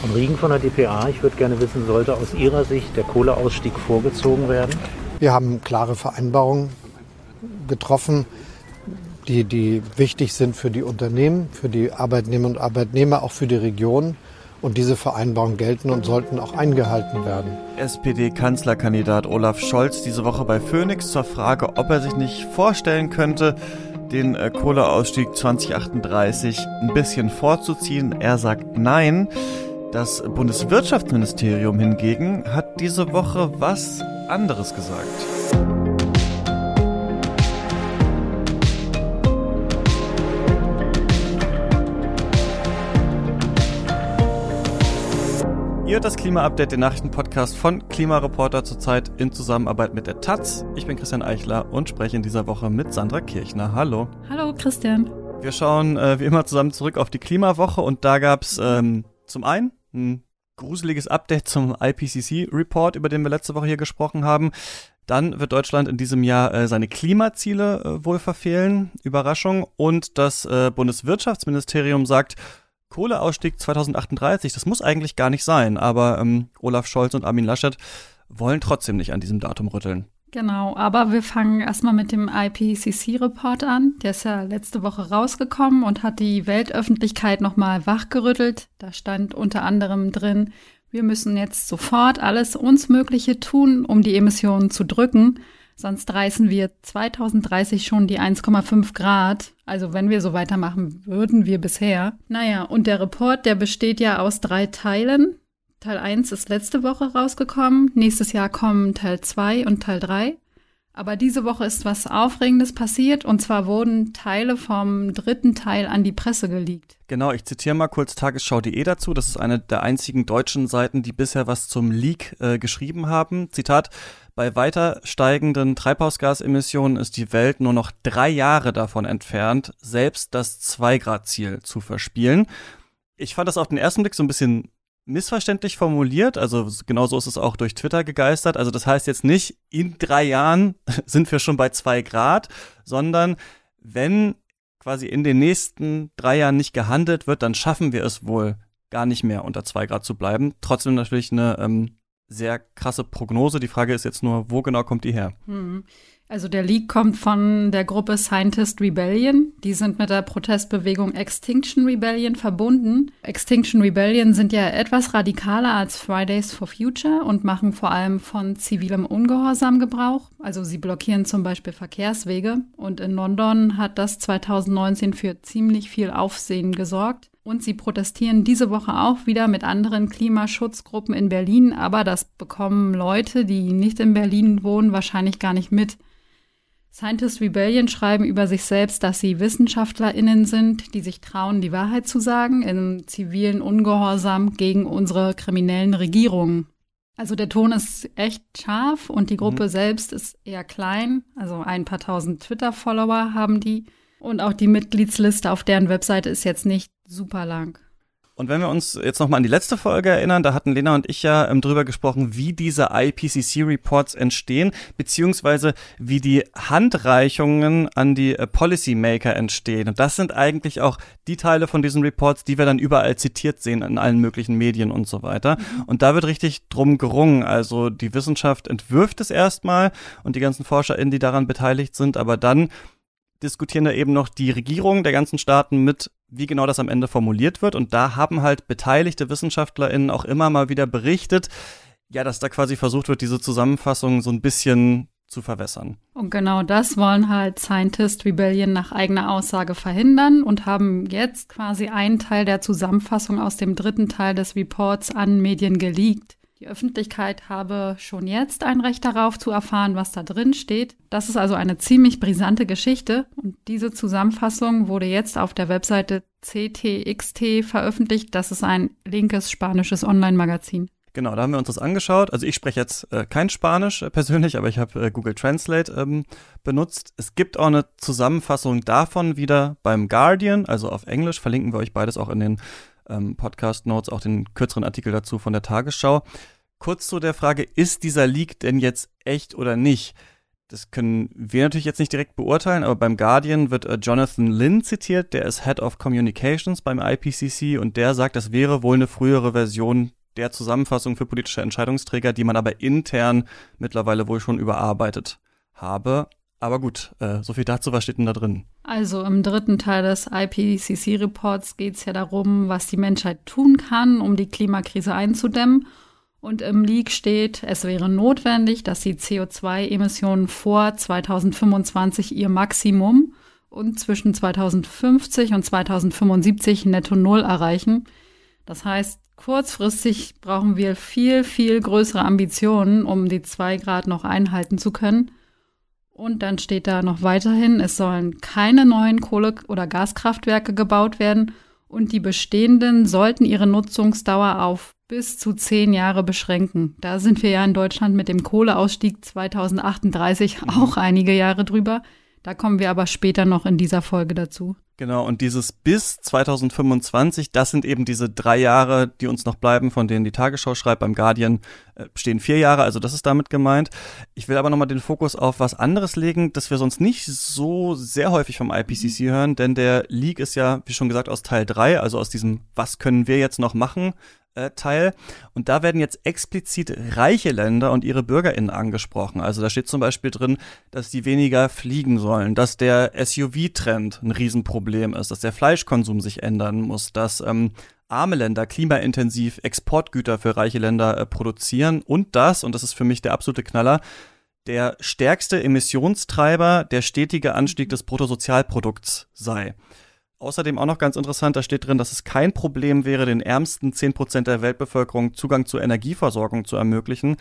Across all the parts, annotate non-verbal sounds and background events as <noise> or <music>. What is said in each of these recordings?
Von Riegen von der DPA, ich würde gerne wissen, sollte aus Ihrer Sicht der Kohleausstieg vorgezogen werden? Wir haben klare Vereinbarungen getroffen, die, die wichtig sind für die Unternehmen, für die Arbeitnehmer und Arbeitnehmer, auch für die Region. Und diese Vereinbarungen gelten und sollten auch eingehalten werden. SPD-Kanzlerkandidat Olaf Scholz diese Woche bei Phoenix zur Frage, ob er sich nicht vorstellen könnte, den äh, Kohleausstieg 2038 ein bisschen vorzuziehen. Er sagt nein. Das Bundeswirtschaftsministerium hingegen hat diese Woche was anderes gesagt. Ihr hört das Klima-Update, den Nachrichtenpodcast von Klimareporter zurzeit in Zusammenarbeit mit der Taz. Ich bin Christian Eichler und spreche in dieser Woche mit Sandra Kirchner. Hallo. Hallo Christian. Wir schauen äh, wie immer zusammen zurück auf die Klimawoche und da gab es ähm, zum einen ein gruseliges Update zum IPCC-Report, über den wir letzte Woche hier gesprochen haben. Dann wird Deutschland in diesem Jahr äh, seine Klimaziele äh, wohl verfehlen. Überraschung. Und das äh, Bundeswirtschaftsministerium sagt, Kohleausstieg 2038, das muss eigentlich gar nicht sein, aber ähm, Olaf Scholz und Armin Laschet wollen trotzdem nicht an diesem Datum rütteln. Genau, aber wir fangen erstmal mit dem IPCC-Report an. Der ist ja letzte Woche rausgekommen und hat die Weltöffentlichkeit nochmal wachgerüttelt. Da stand unter anderem drin, wir müssen jetzt sofort alles uns Mögliche tun, um die Emissionen zu drücken. Sonst reißen wir 2030 schon die 1,5 Grad. Also wenn wir so weitermachen würden wir bisher. Naja, und der Report, der besteht ja aus drei Teilen. Teil 1 ist letzte Woche rausgekommen. Nächstes Jahr kommen Teil 2 und Teil 3. Aber diese Woche ist was Aufregendes passiert und zwar wurden Teile vom dritten Teil an die Presse geleakt. Genau, ich zitiere mal kurz tagesschau.de dazu. Das ist eine der einzigen deutschen Seiten, die bisher was zum Leak äh, geschrieben haben. Zitat, bei weiter steigenden Treibhausgasemissionen ist die Welt nur noch drei Jahre davon entfernt, selbst das 2-Grad-Ziel zu verspielen. Ich fand das auf den ersten Blick so ein bisschen missverständlich formuliert. Also genau so ist es auch durch Twitter gegeistert. Also das heißt jetzt nicht, in drei Jahren <laughs> sind wir schon bei zwei Grad, sondern wenn quasi in den nächsten drei Jahren nicht gehandelt wird, dann schaffen wir es wohl gar nicht mehr unter zwei Grad zu bleiben. Trotzdem natürlich eine ähm, sehr krasse Prognose. Die Frage ist jetzt nur, wo genau kommt die her? Hm. Also der Leak kommt von der Gruppe Scientist Rebellion. Die sind mit der Protestbewegung Extinction Rebellion verbunden. Extinction Rebellion sind ja etwas radikaler als Fridays for Future und machen vor allem von zivilem Ungehorsam Gebrauch. Also sie blockieren zum Beispiel Verkehrswege. Und in London hat das 2019 für ziemlich viel Aufsehen gesorgt. Und sie protestieren diese Woche auch wieder mit anderen Klimaschutzgruppen in Berlin, aber das bekommen Leute, die nicht in Berlin wohnen, wahrscheinlich gar nicht mit. Scientist Rebellion schreiben über sich selbst, dass sie WissenschaftlerInnen sind, die sich trauen, die Wahrheit zu sagen, im zivilen Ungehorsam gegen unsere kriminellen Regierungen. Also der Ton ist echt scharf und die Gruppe mhm. selbst ist eher klein. Also ein paar tausend Twitter-Follower haben die. Und auch die Mitgliedsliste auf deren Webseite ist jetzt nicht super lang. Und wenn wir uns jetzt nochmal an die letzte Folge erinnern, da hatten Lena und ich ja ähm, drüber gesprochen, wie diese IPCC-Reports entstehen, beziehungsweise wie die Handreichungen an die äh, Policymaker entstehen. Und das sind eigentlich auch die Teile von diesen Reports, die wir dann überall zitiert sehen in allen möglichen Medien und so weiter. Mhm. Und da wird richtig drum gerungen. Also die Wissenschaft entwirft es erstmal und die ganzen ForscherInnen, die daran beteiligt sind, aber dann diskutieren da eben noch die Regierungen der ganzen Staaten mit, wie genau das am Ende formuliert wird. Und da haben halt beteiligte WissenschaftlerInnen auch immer mal wieder berichtet, ja, dass da quasi versucht wird, diese Zusammenfassung so ein bisschen zu verwässern. Und genau das wollen halt Scientist Rebellion nach eigener Aussage verhindern und haben jetzt quasi einen Teil der Zusammenfassung aus dem dritten Teil des Reports an Medien geleakt. Die Öffentlichkeit habe schon jetzt ein Recht darauf zu erfahren, was da drin steht. Das ist also eine ziemlich brisante Geschichte und diese Zusammenfassung wurde jetzt auf der Webseite CTXT veröffentlicht. Das ist ein linkes spanisches Online-Magazin. Genau, da haben wir uns das angeschaut. Also ich spreche jetzt äh, kein Spanisch äh, persönlich, aber ich habe äh, Google Translate ähm, benutzt. Es gibt auch eine Zusammenfassung davon wieder beim Guardian, also auf Englisch. Verlinken wir euch beides auch in den ähm, Podcast Notes auch den kürzeren Artikel dazu von der Tagesschau. Kurz zu der Frage, ist dieser Leak denn jetzt echt oder nicht? Das können wir natürlich jetzt nicht direkt beurteilen, aber beim Guardian wird äh, Jonathan Lynn zitiert, der ist Head of Communications beim IPCC und der sagt, das wäre wohl eine frühere Version der Zusammenfassung für politische Entscheidungsträger, die man aber intern mittlerweile wohl schon überarbeitet habe. Aber gut, äh, so viel dazu, was steht denn da drin? Also im dritten Teil des IPCC-Reports geht es ja darum, was die Menschheit tun kann, um die Klimakrise einzudämmen. Und im Leak steht, es wäre notwendig, dass die CO2-Emissionen vor 2025 ihr Maximum und zwischen 2050 und 2075 netto Null erreichen. Das heißt, kurzfristig brauchen wir viel, viel größere Ambitionen, um die zwei Grad noch einhalten zu können. Und dann steht da noch weiterhin, es sollen keine neuen Kohle- oder Gaskraftwerke gebaut werden und die bestehenden sollten ihre Nutzungsdauer auf bis zu zehn Jahre beschränken. Da sind wir ja in Deutschland mit dem Kohleausstieg 2038 mhm. auch einige Jahre drüber. Da kommen wir aber später noch in dieser Folge dazu. Genau, und dieses bis 2025, das sind eben diese drei Jahre, die uns noch bleiben, von denen die Tagesschau schreibt. Beim Guardian äh, stehen vier Jahre, also das ist damit gemeint. Ich will aber nochmal den Fokus auf was anderes legen, das wir sonst nicht so sehr häufig vom IPCC hören, denn der Leak ist ja, wie schon gesagt, aus Teil drei, also aus diesem Was können wir jetzt noch machen Teil. Und da werden jetzt explizit reiche Länder und ihre BürgerInnen angesprochen. Also da steht zum Beispiel drin, dass die weniger fliegen sollen, dass der SUV-Trend ein Riesenproblem ist, dass der Fleischkonsum sich ändern muss, dass ähm, arme Länder klimaintensiv Exportgüter für reiche Länder äh, produzieren und das, und das ist für mich der absolute Knaller, der stärkste Emissionstreiber der stetige Anstieg des Bruttosozialprodukts sei. Außerdem auch noch ganz interessant, da steht drin, dass es kein Problem wäre, den ärmsten 10% der Weltbevölkerung Zugang zur Energieversorgung zu ermöglichen,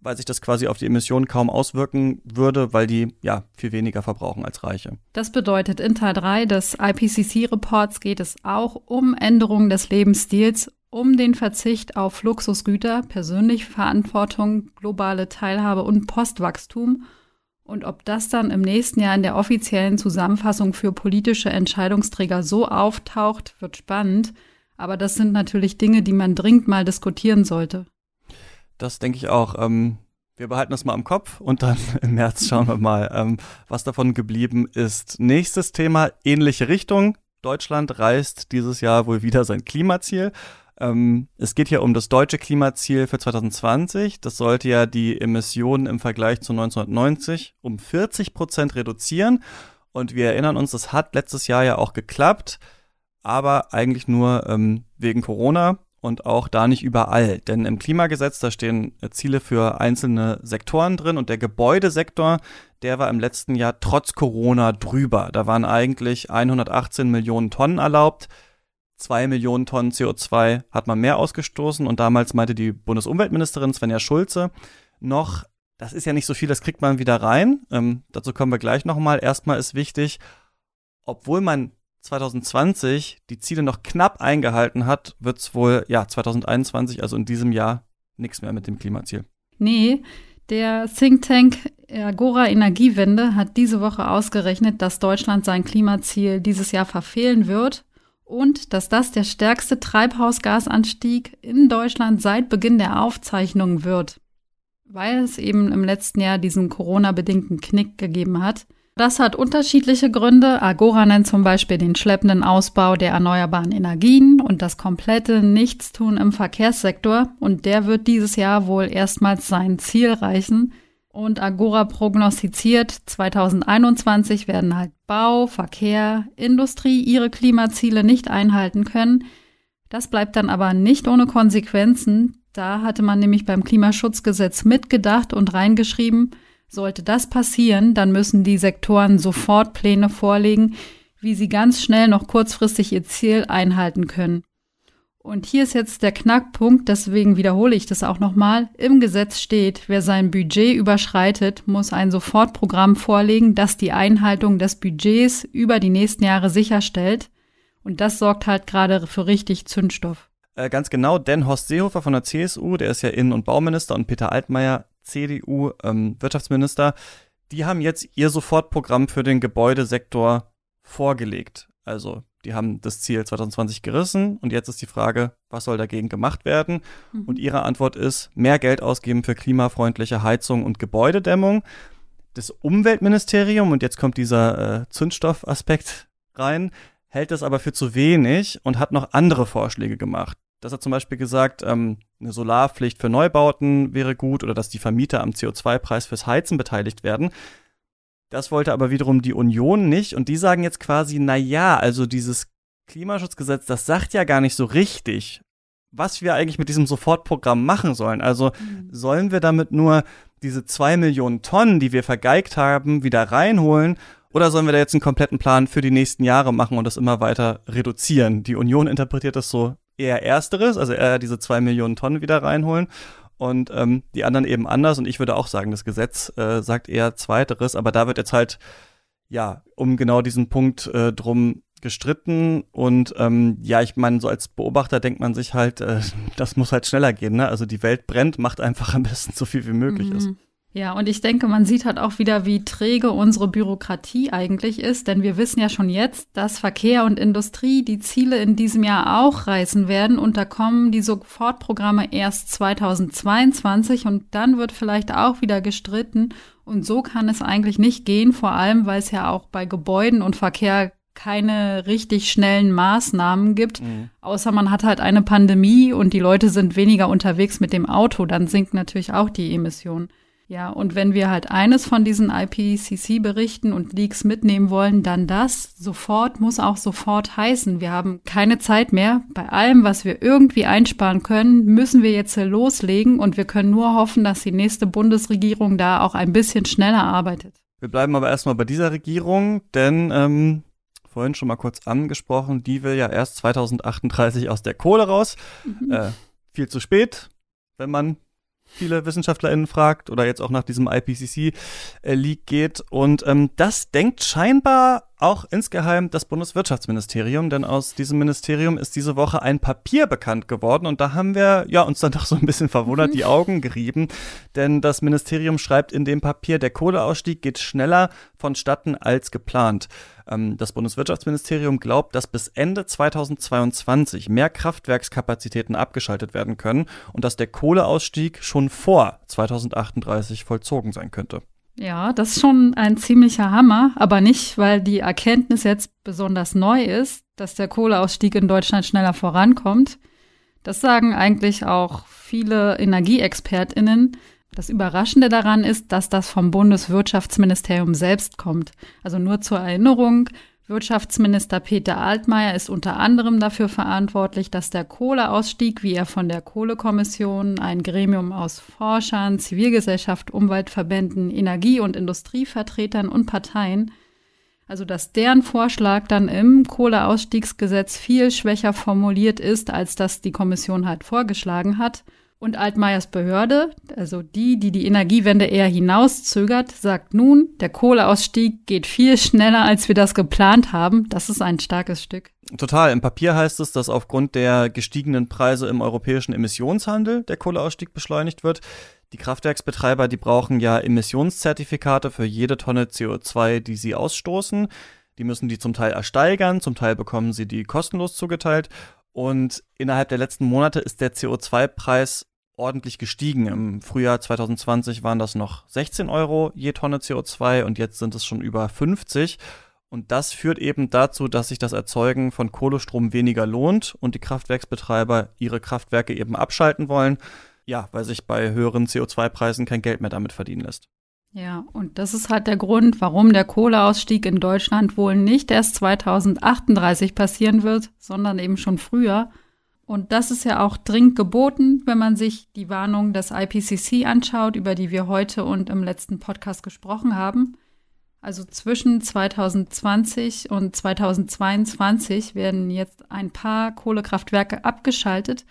weil sich das quasi auf die Emissionen kaum auswirken würde, weil die ja viel weniger verbrauchen als Reiche. Das bedeutet, in Teil 3 des IPCC-Reports geht es auch um Änderungen des Lebensstils, um den Verzicht auf Luxusgüter, persönliche Verantwortung, globale Teilhabe und Postwachstum – und ob das dann im nächsten Jahr in der offiziellen Zusammenfassung für politische Entscheidungsträger so auftaucht, wird spannend. Aber das sind natürlich Dinge, die man dringend mal diskutieren sollte. Das denke ich auch. Ähm, wir behalten das mal im Kopf und dann <laughs> im März schauen wir mal, ähm, was davon geblieben ist. Nächstes Thema, ähnliche Richtung. Deutschland reißt dieses Jahr wohl wieder sein Klimaziel. Ähm, es geht hier um das deutsche Klimaziel für 2020. Das sollte ja die Emissionen im Vergleich zu 1990 um 40 Prozent reduzieren. Und wir erinnern uns, das hat letztes Jahr ja auch geklappt, aber eigentlich nur ähm, wegen Corona und auch da nicht überall. Denn im Klimagesetz, da stehen äh, Ziele für einzelne Sektoren drin und der Gebäudesektor, der war im letzten Jahr trotz Corona drüber. Da waren eigentlich 118 Millionen Tonnen erlaubt zwei Millionen Tonnen CO2 hat man mehr ausgestoßen und damals meinte die Bundesumweltministerin Svenja Schulze noch, das ist ja nicht so viel, das kriegt man wieder rein. Ähm, dazu kommen wir gleich nochmal. Erstmal ist wichtig, obwohl man 2020 die Ziele noch knapp eingehalten hat, wird es wohl, ja, 2021, also in diesem Jahr, nichts mehr mit dem Klimaziel. Nee, der Think Tank Agora Energiewende hat diese Woche ausgerechnet, dass Deutschland sein Klimaziel dieses Jahr verfehlen wird und dass das der stärkste Treibhausgasanstieg in Deutschland seit Beginn der Aufzeichnung wird, weil es eben im letzten Jahr diesen Corona-bedingten Knick gegeben hat. Das hat unterschiedliche Gründe. Agora nennt zum Beispiel den schleppenden Ausbau der erneuerbaren Energien und das komplette Nichtstun im Verkehrssektor. Und der wird dieses Jahr wohl erstmals sein Ziel reichen. Und Agora prognostiziert, 2021 werden halt Bau, Verkehr, Industrie ihre Klimaziele nicht einhalten können. Das bleibt dann aber nicht ohne Konsequenzen. Da hatte man nämlich beim Klimaschutzgesetz mitgedacht und reingeschrieben, sollte das passieren, dann müssen die Sektoren sofort Pläne vorlegen, wie sie ganz schnell noch kurzfristig ihr Ziel einhalten können. Und hier ist jetzt der Knackpunkt, deswegen wiederhole ich das auch nochmal. Im Gesetz steht, wer sein Budget überschreitet, muss ein Sofortprogramm vorlegen, das die Einhaltung des Budgets über die nächsten Jahre sicherstellt. Und das sorgt halt gerade für richtig Zündstoff. Äh, ganz genau, denn Horst Seehofer von der CSU, der ist ja Innen- und Bauminister, und Peter Altmaier, CDU, ähm, Wirtschaftsminister, die haben jetzt ihr Sofortprogramm für den Gebäudesektor vorgelegt. Also die haben das Ziel 2020 gerissen und jetzt ist die Frage, was soll dagegen gemacht werden? Mhm. Und ihre Antwort ist, mehr Geld ausgeben für klimafreundliche Heizung und Gebäudedämmung. Das Umweltministerium, und jetzt kommt dieser äh, Zündstoffaspekt rein, hält das aber für zu wenig und hat noch andere Vorschläge gemacht. Das hat zum Beispiel gesagt, ähm, eine Solarpflicht für Neubauten wäre gut oder dass die Vermieter am CO2-Preis fürs Heizen beteiligt werden. Das wollte aber wiederum die Union nicht und die sagen jetzt quasi, na ja, also dieses Klimaschutzgesetz, das sagt ja gar nicht so richtig, was wir eigentlich mit diesem Sofortprogramm machen sollen. Also mhm. sollen wir damit nur diese zwei Millionen Tonnen, die wir vergeigt haben, wieder reinholen oder sollen wir da jetzt einen kompletten Plan für die nächsten Jahre machen und das immer weiter reduzieren? Die Union interpretiert das so eher ersteres, also eher diese zwei Millionen Tonnen wieder reinholen und ähm, die anderen eben anders. Und ich würde auch sagen, das Gesetz äh, sagt eher zweiteres, aber da wird jetzt halt ja um genau diesen Punkt äh, drum gestritten und ähm, ja, ich meine, so als Beobachter denkt man sich halt, äh, <laughs> das muss halt schneller gehen, ne? Also die Welt brennt, macht einfach am besten so viel wie möglich mhm. ist. Ja, und ich denke, man sieht halt auch wieder, wie träge unsere Bürokratie eigentlich ist, denn wir wissen ja schon jetzt, dass Verkehr und Industrie die Ziele in diesem Jahr auch reißen werden und da kommen die Sofortprogramme erst 2022 und dann wird vielleicht auch wieder gestritten und so kann es eigentlich nicht gehen, vor allem weil es ja auch bei Gebäuden und Verkehr keine richtig schnellen Maßnahmen gibt, mhm. außer man hat halt eine Pandemie und die Leute sind weniger unterwegs mit dem Auto, dann sinkt natürlich auch die Emission. Ja, und wenn wir halt eines von diesen IPCC-Berichten und Leaks mitnehmen wollen, dann das. Sofort muss auch sofort heißen. Wir haben keine Zeit mehr. Bei allem, was wir irgendwie einsparen können, müssen wir jetzt loslegen und wir können nur hoffen, dass die nächste Bundesregierung da auch ein bisschen schneller arbeitet. Wir bleiben aber erstmal bei dieser Regierung, denn ähm, vorhin schon mal kurz angesprochen, die will ja erst 2038 aus der Kohle raus. Mhm. Äh, viel zu spät, wenn man viele WissenschaftlerInnen fragt oder jetzt auch nach diesem IPCC-Leak geht. Und ähm, das denkt scheinbar auch insgeheim das Bundeswirtschaftsministerium, denn aus diesem Ministerium ist diese Woche ein Papier bekannt geworden und da haben wir ja uns dann <laughs> doch so ein bisschen verwundert die Augen gerieben, denn das Ministerium schreibt in dem Papier, der Kohleausstieg geht schneller vonstatten als geplant. Ähm, das Bundeswirtschaftsministerium glaubt, dass bis Ende 2022 mehr Kraftwerkskapazitäten abgeschaltet werden können und dass der Kohleausstieg schon vor 2038 vollzogen sein könnte. Ja, das ist schon ein ziemlicher Hammer, aber nicht, weil die Erkenntnis jetzt besonders neu ist, dass der Kohleausstieg in Deutschland schneller vorankommt. Das sagen eigentlich auch viele Energieexpertinnen, das Überraschende daran ist, dass das vom Bundeswirtschaftsministerium selbst kommt. Also nur zur Erinnerung, Wirtschaftsminister Peter Altmaier ist unter anderem dafür verantwortlich, dass der Kohleausstieg, wie er von der Kohlekommission, ein Gremium aus Forschern, Zivilgesellschaft, Umweltverbänden, Energie- und Industrievertretern und Parteien, also dass deren Vorschlag dann im Kohleausstiegsgesetz viel schwächer formuliert ist, als das die Kommission halt vorgeschlagen hat – und Altmaiers Behörde, also die, die die Energiewende eher hinauszögert, sagt nun, der Kohleausstieg geht viel schneller, als wir das geplant haben. Das ist ein starkes Stück. Total. Im Papier heißt es, dass aufgrund der gestiegenen Preise im europäischen Emissionshandel der Kohleausstieg beschleunigt wird. Die Kraftwerksbetreiber, die brauchen ja Emissionszertifikate für jede Tonne CO2, die sie ausstoßen. Die müssen die zum Teil ersteigern, zum Teil bekommen sie die kostenlos zugeteilt. Und innerhalb der letzten Monate ist der CO2-Preis ordentlich gestiegen. Im Frühjahr 2020 waren das noch 16 Euro je Tonne CO2 und jetzt sind es schon über 50. Und das führt eben dazu, dass sich das Erzeugen von Kohlestrom weniger lohnt und die Kraftwerksbetreiber ihre Kraftwerke eben abschalten wollen. Ja, weil sich bei höheren CO2-Preisen kein Geld mehr damit verdienen lässt. Ja, und das ist halt der Grund, warum der Kohleausstieg in Deutschland wohl nicht erst 2038 passieren wird, sondern eben schon früher. Und das ist ja auch dringend geboten, wenn man sich die Warnung des IPCC anschaut, über die wir heute und im letzten Podcast gesprochen haben. Also zwischen 2020 und 2022 werden jetzt ein paar Kohlekraftwerke abgeschaltet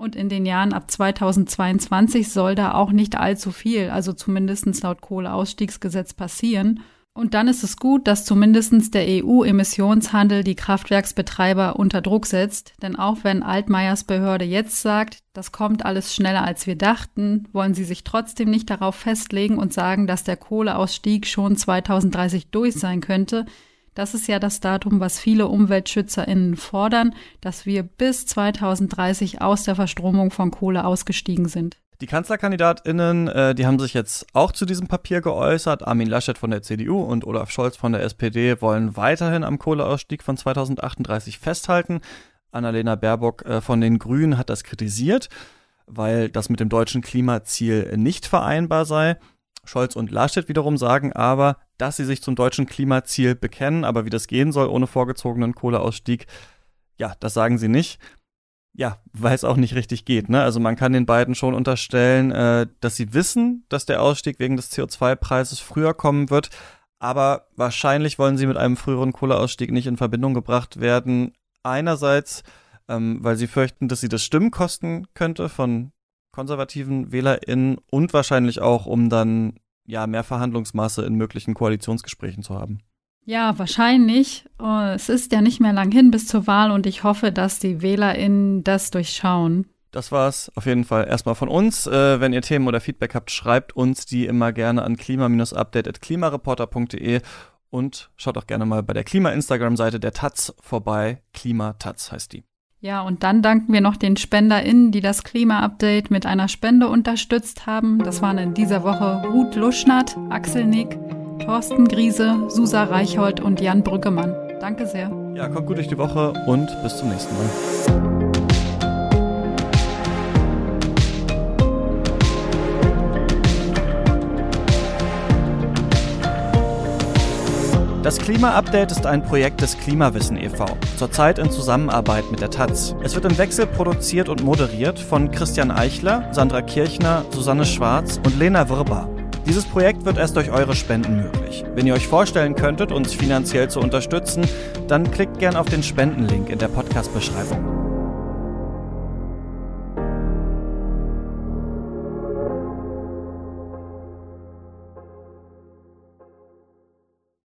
und in den Jahren ab 2022 soll da auch nicht allzu viel, also zumindest laut Kohleausstiegsgesetz passieren. Und dann ist es gut, dass zumindest der EU-Emissionshandel die Kraftwerksbetreiber unter Druck setzt. Denn auch wenn Altmaiers Behörde jetzt sagt, das kommt alles schneller als wir dachten, wollen sie sich trotzdem nicht darauf festlegen und sagen, dass der Kohleausstieg schon 2030 durch sein könnte, das ist ja das Datum, was viele UmweltschützerInnen fordern, dass wir bis 2030 aus der Verstromung von Kohle ausgestiegen sind. Die KanzlerkandidatInnen, äh, die haben sich jetzt auch zu diesem Papier geäußert. Armin Laschet von der CDU und Olaf Scholz von der SPD wollen weiterhin am Kohleausstieg von 2038 festhalten. Annalena Baerbock äh, von den Grünen hat das kritisiert, weil das mit dem deutschen Klimaziel nicht vereinbar sei. Scholz und Laschet wiederum sagen aber, dass sie sich zum deutschen Klimaziel bekennen, aber wie das gehen soll ohne vorgezogenen Kohleausstieg, ja, das sagen sie nicht ja, weil es auch nicht richtig geht. Ne? Also man kann den beiden schon unterstellen, äh, dass sie wissen, dass der Ausstieg wegen des CO2-Preises früher kommen wird. Aber wahrscheinlich wollen sie mit einem früheren Kohleausstieg nicht in Verbindung gebracht werden. Einerseits, ähm, weil sie fürchten, dass sie das Stimmen kosten könnte von konservativen WählerInnen und wahrscheinlich auch, um dann ja mehr Verhandlungsmasse in möglichen Koalitionsgesprächen zu haben. Ja, wahrscheinlich. Oh, es ist ja nicht mehr lang hin bis zur Wahl und ich hoffe, dass die WählerInnen das durchschauen. Das war's auf jeden Fall erstmal von uns. Äh, wenn ihr Themen oder Feedback habt, schreibt uns die immer gerne an klima-update.klimareporter.de und schaut auch gerne mal bei der Klima-Instagram-Seite der Taz vorbei. Klimataz heißt die. Ja, und dann danken wir noch den SpenderInnen, die das Klima-Update mit einer Spende unterstützt haben. Das waren in dieser Woche Ruth Luschnert, Axel Nick, Thorsten Griese, Susa Reichhold und Jan Brüggemann. Danke sehr. Ja, kommt gut durch die Woche und bis zum nächsten Mal. Das Klima-Update ist ein Projekt des Klimawissen e.V., zurzeit in Zusammenarbeit mit der Taz. Es wird im Wechsel produziert und moderiert von Christian Eichler, Sandra Kirchner, Susanne Schwarz und Lena Wirbar. Dieses Projekt wird erst durch eure Spenden möglich. Wenn ihr euch vorstellen könntet, uns finanziell zu unterstützen, dann klickt gern auf den Spendenlink in der Podcast-Beschreibung.